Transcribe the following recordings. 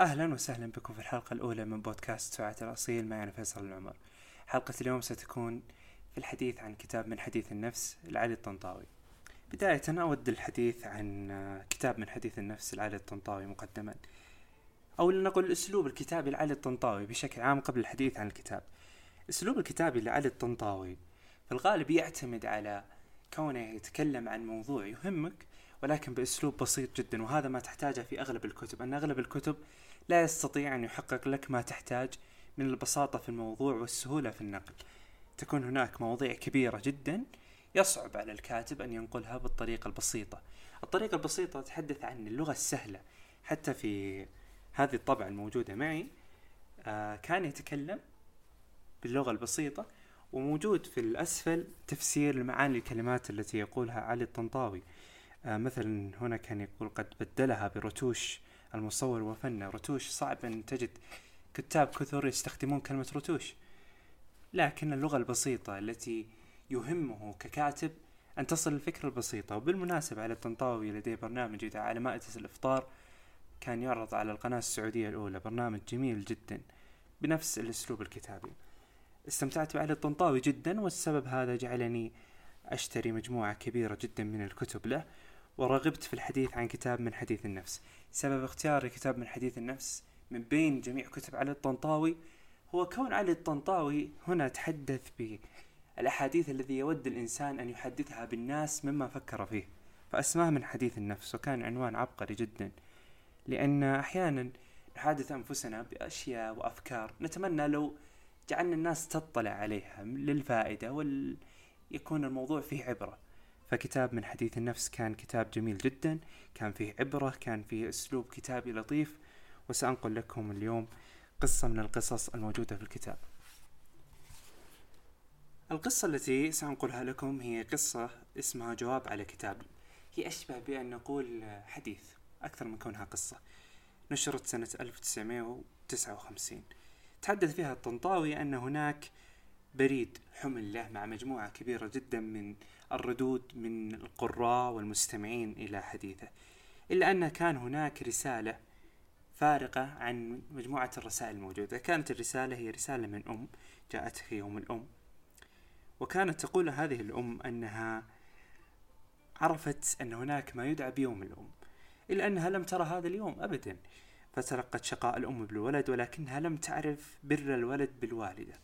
أهلا وسهلا بكم في الحلقة الأولى من بودكاست ساعة الأصيل. معي أنا فيصل العمر. حلقة اليوم ستكون في الحديث عن كتاب من حديث النفس لعلي الطنطاوي. بداية أود الحديث عن كتاب من حديث النفس لعلي الطنطاوي مقدما. أو لنقل الأسلوب الكتابي لعلي الطنطاوي بشكل عام قبل الحديث عن الكتاب. أسلوب الكتابي لعلي الطنطاوي في الغالب يعتمد على كونه يتكلم عن موضوع يهمك ولكن بأسلوب بسيط جدا وهذا ما تحتاجه في أغلب الكتب. أن أغلب الكتب لا يستطيع أن يحقق لك ما تحتاج من البساطة في الموضوع والسهولة في النقل تكون هناك مواضيع كبيرة جدا يصعب على الكاتب أن ينقلها بالطريقة البسيطة. الطريقة البسيطة تحدث عن اللغة السهلة. حتى في هذه الطبعة الموجودة معي آه كان يتكلم باللغة البسيطة وموجود في الأسفل تفسير لمعاني الكلمات التي يقولها علي الطنطاوي. مثلا هنا كان يقول قد بدلها برتوش المصور وفنه. رتوش صعب أن تجد كتاب كثر يستخدمون كلمة رتوش. لكن اللغة البسيطة التي يهمه ككاتب أن تصل الفكرة البسيطة. وبالمناسبة على الطنطاوي لديه برنامج إذا على مائدة الإفطار كان يعرض على القناة السعودية الأولى. برنامج جميل جدا بنفس الأسلوب الكتابي. استمتعت بعلي الطنطاوي جدا والسبب هذا جعلني أشتري مجموعة كبيرة جدا من الكتب له ورغبت في الحديث عن كتاب من حديث النفس. سبب اختياري كتاب من حديث النفس من بين جميع كتب علي الطنطاوي هو كون علي الطنطاوي هنا تحدث بالأحاديث الذي يود الإنسان أن يحدثها بالناس مما فكر فيه. فأسماه من حديث النفس وكان عنوان عبقري جدا. لأن أحيانا نحادث أنفسنا بأشياء وأفكار نتمنى لو جعلنا الناس تطلع عليها للفائدة ويكون الموضوع فيه عبرة. فكتاب من حديث النفس كان كتاب جميل جدا كان فيه عبرة كان فيه أسلوب كتابي لطيف وسأنقل لكم اليوم قصة من القصص الموجودة في الكتاب. القصة التي سأنقلها لكم هي قصة اسمها جواب على كتاب. هي أشبه بأن نقول حديث أكثر من كونها قصة. نشرت سنة 1959 تحدث فيها الطنطاوي أن هناك بريد حمل له مع مجموعة كبيرة جدا من الردود من القراء والمستمعين إلى حديثه. إلا أن كان هناك رسالة فارقة عن مجموعة الرسائل الموجودة. كانت الرسالة هي رسالة من أم جاءت في يوم الأم. وكانت تقول هذه الأم أنها عرفت أن هناك ما يدعى بيوم الأم. إلا أنها لم ترى هذا اليوم أبدا. فتلقت شقاء الأم بالولد ولكنها لم تعرف بر الولد بالوالدة.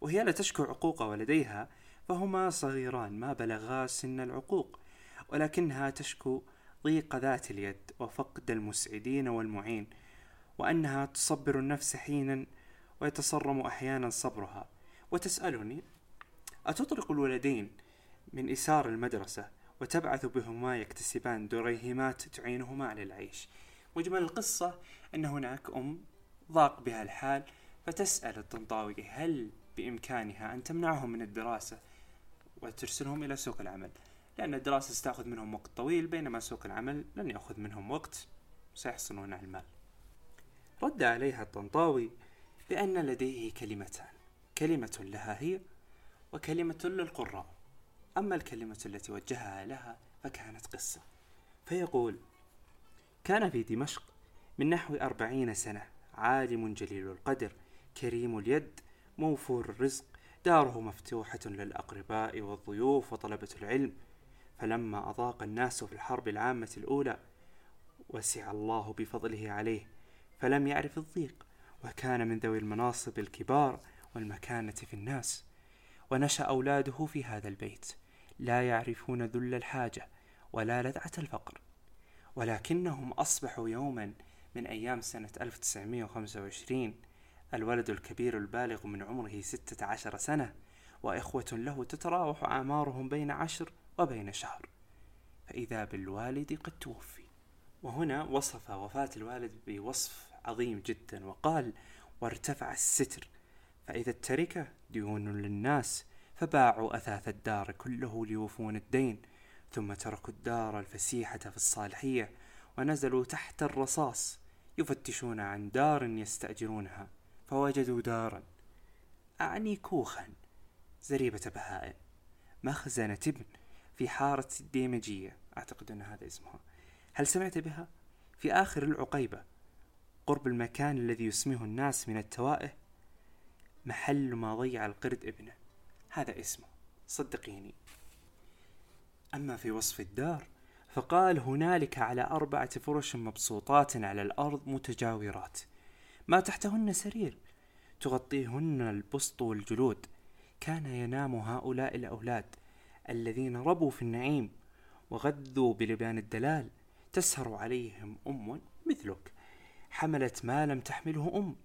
وهي لا تشكو عقوق ولديها فهما صغيران ما بلغا سن العقوق ولكنها تشكو ضيق ذات اليد وفقد المسعدين والمعين وأنها تصبر النفس حينا ويتصرم أحيانا صبرها. وتسألني أتطرق الولدين من إسار المدرسة وتبعث بهما يكتسبان دريهمات تعينهما على العيش؟ مجمل القصة أن هناك أم ضاق بها الحال فتسأل الطنطاوي هل بإمكانها أن تمنعهم من الدراسة وترسلهم إلى سوق العمل لأن الدراسة ستأخذ منهم وقت طويل بينما سوق العمل لن يأخذ منهم وقت سيحصلون على المال. رد عليها الطنطاوي بأن لديه كلمتان كلمة لها هي وكلمة للقراء. أما الكلمة التي وجهها لها فكانت قصة. فيقول كان في دمشق من نحو أربعين سنة عالم جليل القدر كريم اليد موفور الرزق داره مفتوحة للأقرباء والضيوف وطلبة العلم. فلما أضاق الناس في الحرب العامة الأولى وسع الله بفضله عليه فلم يعرف الضيق وكان من ذوي المناصب الكبار والمكانة في الناس. ونشأ أولاده في هذا البيت لا يعرفون ذل الحاجة ولا لذعة الفقر. ولكنهم أصبحوا يوما من أيام سنة 1925 الولد الكبير البالغ من عمره ستة عشر سنة وإخوة له تتراوح أعمارهم بين عشر وبين شهر. فإذا بالوالد قد توفي. وهنا وصف وفاة الوالد بوصف عظيم جدا وقال وارتفع الستر. فإذا التركة ديون للناس فباعوا أثاث الدار كله ليوفون الدين. ثم تركوا الدار الفسيحة في الصالحية ونزلوا تحت الرصاص يفتشون عن دار يستأجرونها. فوجدوا دارا. أعني كوخا زريبة بهائم. مخزن تبن في حارة الديمجية أعتقد أن هذا اسمها. هل سمعت بها؟ في آخر العقيبة قرب المكان الذي يسميه الناس من التوائه محل ما ضيع القرد ابنه. هذا اسمه. صدقيني. أما في وصف الدار فقال هنالك على أربعة فرش مبسوطات على الأرض متجاورات. ما تحتهن سرير. تغطيهن البسط والجلود. كان ينام هؤلاء الأولاد الذين ربوا في النعيم وغذوا بلبان الدلال. تسهر عليهم أم مثلك. حملت ما لم تحمله أم.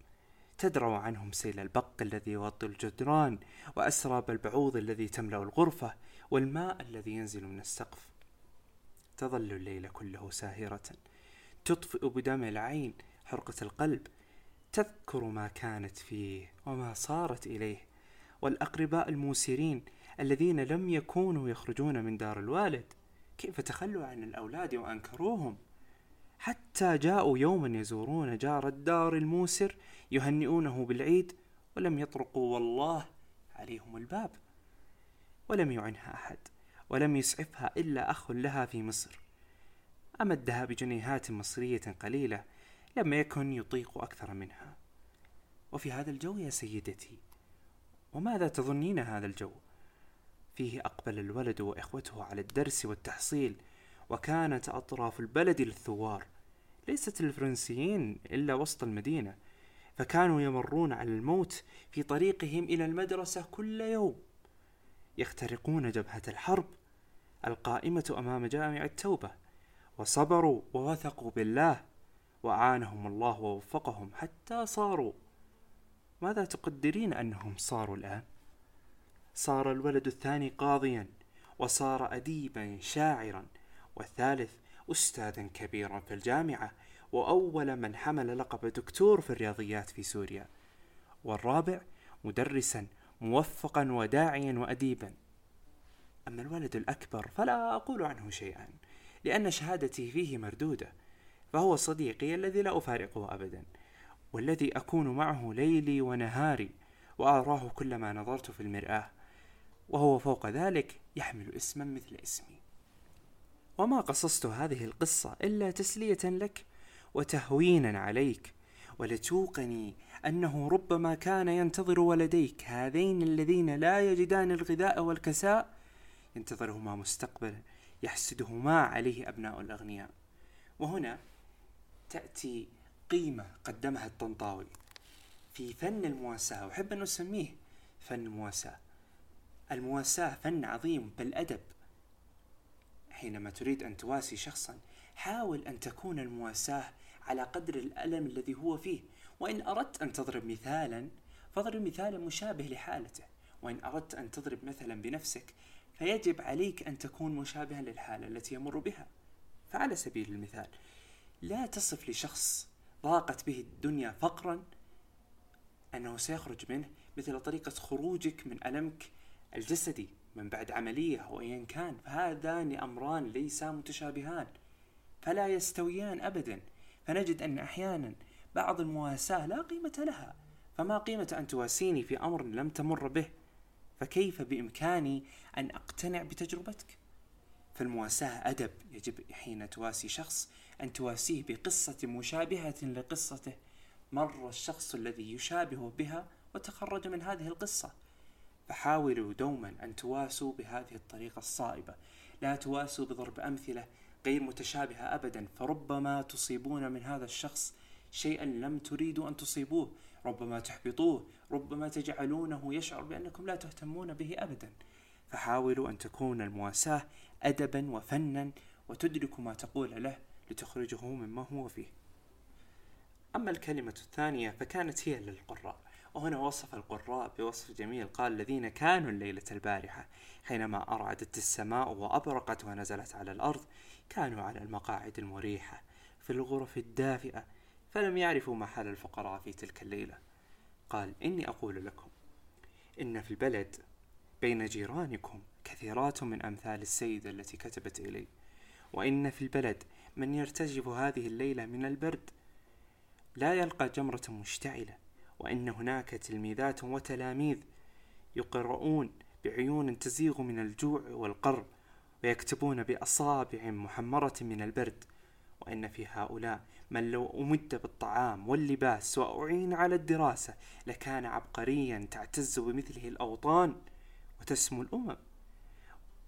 تدرو عنهم سيل البق الذي يغطي الجدران وأسراب البعوض الذي تملأ الغرفة والماء الذي ينزل من السقف. تظل الليل كله ساهرة. تطفئ بدمع العين حرقة القلب. تذكر ما كانت فيه وما صارت إليه. والأقرباء الموسرين الذين لم يكونوا يخرجون من دار الوالد كيف تخلوا عن الأولاد وأنكروهم؟ حتى جاءوا يوما يزورون جار الدار الموسر يهنئونه بالعيد ولم يطرقوا والله عليهم الباب ولم يعنها أحد ولم يسعفها إلا أخ لها في مصر. أمدها بجنيهات مصرية قليلة لم يكن يطيق أكثر منها. وفي هذا الجو يا سيدتي وماذا تظنين هذا الجو؟ فيه أقبل الولد وإخوته على الدرس والتحصيل وكانت أطراف البلد للثوار. ليست الفرنسيين إلا وسط المدينة فكانوا يمرون على الموت في طريقهم إلى المدرسة كل يوم. يخترقون جبهة الحرب القائمة أمام جامع التوبة وصبروا ووثقوا بالله. وأعانهم الله ووفقهم حتى صاروا. ماذا تقدرين أنهم صاروا الآن؟ صار الولد الثاني قاضيا وصار أديبا شاعرا والثالث أستاذا كبيرا في الجامعة وأول من حمل لقب دكتور في الرياضيات في سوريا. والرابع مدرسا موفقا وداعيا وأديبا. أما الولد الأكبر فلا أقول عنه شيئا لأن شهادتي فيه مردودة. فهو صديقي الذي لا أفارقه أبدا والذي أكون معه ليلي ونهاري وأراه كلما نظرت في المرآة وهو فوق ذلك يحمل اسما مثل اسمي. وما قصصت هذه القصة إلا تسلية لك وتهوينا عليك ولتوقني أنه ربما كان ينتظر ولديك هذين الذين لا يجدان الغذاء والكساء ينتظرهما مستقبلا يحسدهما عليه أبناء الأغنياء. وهنا تأتي قيمة قدمها الطنطاوي في فن المواساة وأحب أن أسميه فن المواساة. المواساة فن عظيم بالأدب. حينما تريد أن تواسي شخصا حاول أن تكون المواساة على قدر الألم الذي هو فيه. وإن أردت أن تضرب مثالا فاضرب مثالا مشابه لحالته. وإن أردت أن تضرب مثلا بنفسك فيجب عليك أن تكون مشابها للحالة التي يمر بها. فعلى سبيل المثال لا تصف لشخص ضاقت به الدنيا فقرا أنه سيخرج منه مثل طريقة خروجك من ألمك الجسدي من بعد عملية أو أيا كان. فهذان أمران ليسا متشابهان فلا يستويان أبدا. فنجد أن أحيانا بعض المواساة لا قيمة لها. فما قيمة أن تواسيني في أمر لم تمر به؟ فكيف بإمكاني أن أقتنع بتجربتك؟ فالمواساة أدب يجب حين تواسي شخص أن تواسيه بقصة مشابهة لقصته. مر الشخص الذي يشابه بها وتخرج من هذه القصة. فحاولوا دوما أن تواسوا بهذه الطريقة الصائبة. لا تواسوا بضرب أمثلة غير متشابهة أبدا. فربما تصيبون من هذا الشخص شيئا لم تريدوا أن تصيبوه. ربما تحبطوه. ربما تجعلونه يشعر بأنكم لا تهتمون به أبدا. فحاولوا أن تكون المواساة أدبا وفنا وتدركوا ما تقول له. لتخرجه مما هو فيه. أما الكلمة الثانية فكانت هي للقراء وهنا وصف القراء بوصف جميل قال الذين كانوا الليلة البارحة حينما أرعدت السماء وأبرقت ونزلت على الأرض كانوا على المقاعد المريحة في الغرف الدافئة فلم يعرفوا ما حال الفقراء في تلك الليلة. قال إني أقول لكم إن في البلد بين جيرانكم كثيرات من أمثال السيدة التي كتبت إلي وإن في البلد من يرتجف هذه الليلة من البرد. لا يلقى جمرة مشتعلة وإن هناك تلميذات وتلاميذ يقرؤون بعيون تزيغ من الجوع والقرب ويكتبون بأصابع محمرة من البرد. وإن في هؤلاء من لو أمد بالطعام واللباس وأعين على الدراسة لكان عبقريا تعتز بمثله الأوطان وتسمو الأمم.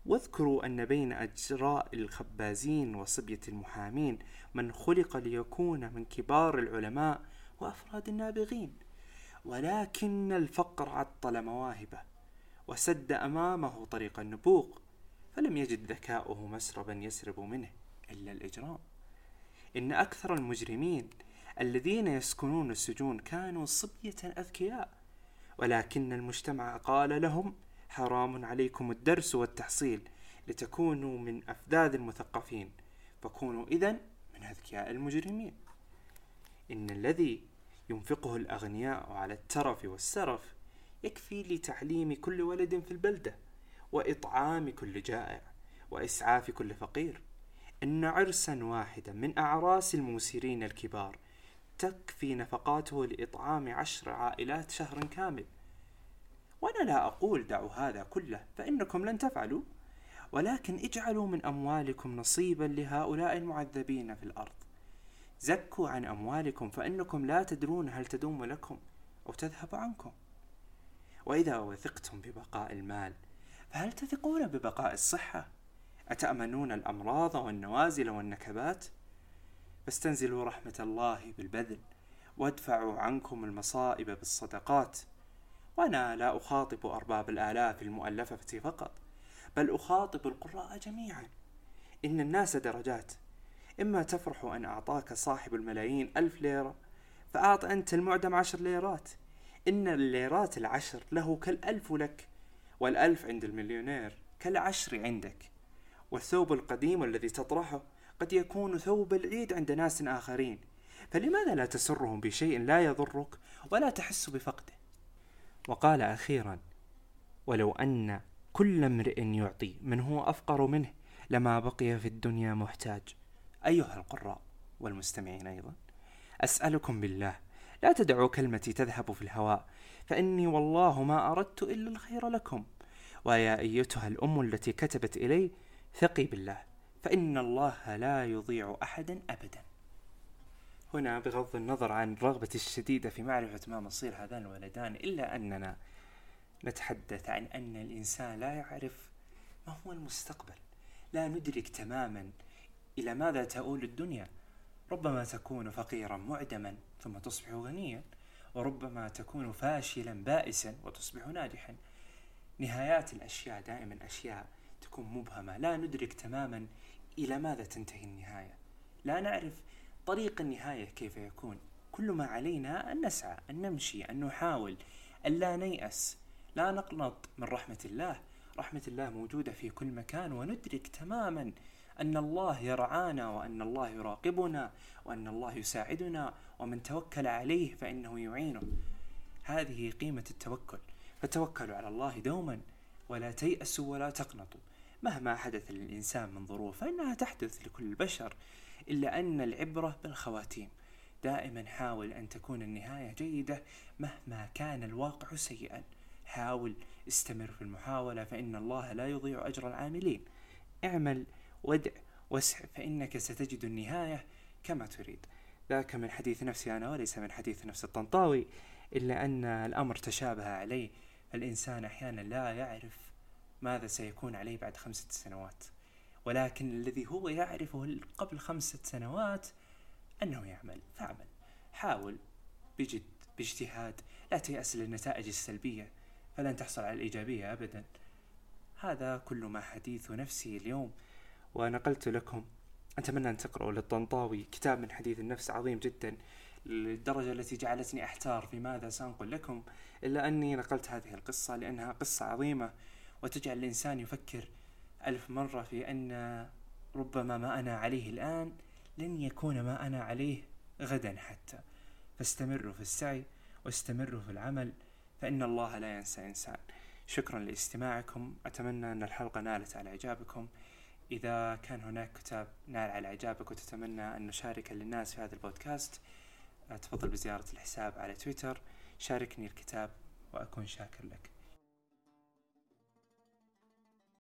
واذكروا أن بين أجراء الخبازين وصبية المحامين من خلق ليكون من كبار العلماء وأفراد النابغين ولكن الفقر عطل مواهبه وسد أمامه طريق النبوغ فلم يجد ذكاؤه مسربا يسرب منه إلا الإجرام. إن أكثر المجرمين الذين يسكنون السجون كانوا صبية أذكياء ولكن المجتمع قال لهم حرام عليكم الدرس والتحصيل لتكونوا من أفذاذ المثقفين. فكونوا إذن من أذكياء المجرمين. إن الذي ينفقه الأغنياء على الترف والسرف يكفي لتعليم كل ولد في البلدة وإطعام كل جائع وإسعاف كل فقير. إن عرسا واحدا من أعراس الموسرين الكبار تكفي نفقاته لإطعام عشر عائلات شهر كامل. وأنا لا أقول دعوا هذا كله فإنكم لن تفعلوا. ولكن اجعلوا من أموالكم نصيبا لهؤلاء المعذبين في الأرض. زكوا عن أموالكم فإنكم لا تدرون هل تدوم لكم أو تذهب عنكم. وإذا وثقتم ببقاء المال فهل تثقون ببقاء الصحة؟ أتأمنون الأمراض والنوازل والنكبات؟ فاستنزلوا رحمة الله بالبذل وادفعوا عنكم المصائب بالصدقات. وأنا لا أخاطب أرباب الآلاف المؤلفة فقط بل أخاطب القراء جميعا. إن الناس درجات. إما تفرح أن أعطاك صاحب الملايين ألف ليرة فأعط أنت المعدم عشر ليرات. إن الليرات العشر له كالألف لك والألف عند المليونير كالعشر عندك. والثوب القديم الذي تطرحه قد يكون ثوب العيد عند ناس آخرين. فلماذا لا تسرهم بشيء لا يضرك ولا تحس بفقده وقال أخيرا ولو أن كل امرئ يعطي من هو أفقر منه لما بقي في الدنيا محتاج. أيها القراء والمستمعين أيضا أسألكم بالله لا تدعوا كلمتي تذهب في الهواء فإني والله ما أردت إلا الخير لكم. ويا أيتها الأم التي كتبت إلي ثقي بالله فإن الله لا يضيع أحدا أبدا. هنا بغض النظر عن الرغبة الشديدة في معرفة ما مصير هذان الولدان إلا أننا نتحدث عن أن الإنسان لا يعرف ما هو المستقبل. لا ندرك تماما إلى ماذا تؤول الدنيا. ربما تكون فقيرا معدما ثم تصبح غنيا وربما تكون فاشلا بائسا وتصبح ناجحا. نهايات الأشياء دائما أشياء تكون مبهمة. لا ندرك تماما إلى ماذا تنتهي النهاية. لا نعرف طريق النهاية كيف يكون؟ كل ما علينا أن نسعى أن نمشي أن نحاول أن لا نيأس لا نقنط من رحمة الله. رحمة الله موجودة في كل مكان وندرك تماما أن الله يرعانا وأن الله يراقبنا وأن الله يساعدنا ومن توكل عليه فإنه يعينه. هذه قيمة التوكل. فتوكلوا على الله دوما ولا تيأسوا ولا تقنطوا. مهما حدث للإنسان من ظروف فإنها تحدث لكل البشر. إلا أن العبرة بالخواتيم. دائما حاول أن تكون النهاية جيدة مهما كان الواقع سيئا. حاول استمر في المحاولة فإن الله لا يضيع أجر العاملين. اعمل وادع واسع فإنك ستجد النهاية كما تريد. ذاك من حديث نفسي أنا وليس من حديث نفس الطنطاوي. إلا أن الأمر تشابه عليه. الإنسان أحيانا لا يعرف ماذا سيكون عليه بعد خمسة سنوات. ولكن الذي هو يعرفه قبل خمسة سنوات أنه يعمل. فاعمل. حاول بجد باجتهاد. لا تيأس للنتائج السلبية. فلن تحصل على الإيجابية أبدا. هذا كل ما حديث نفسي اليوم. ونقلت لكم. أتمنى أن تقرأوا للطنطاوي. كتاب من حديث النفس عظيم جدا. للدرجة التي جعلتني أحتار في ماذا سأنقل لكم. إلا أني نقلت هذه القصة لأنها قصة عظيمة. وتجعل الإنسان يفكر ألف مرة في أن ربما ما أنا عليه الآن لن يكون ما أنا عليه غدا حتى. فاستمروا في السعي واستمروا في العمل فإن الله لا ينسى إنسان. شكرا لاستماعكم. أتمنى أن الحلقة نالت على إعجابكم. إذا كان هناك كتاب نال على إعجابك وتتمنى أن نشارك للناس في هذا البودكاست تفضل بزيارة الحساب على تويتر. شاركني الكتاب وأكون شاكر لك.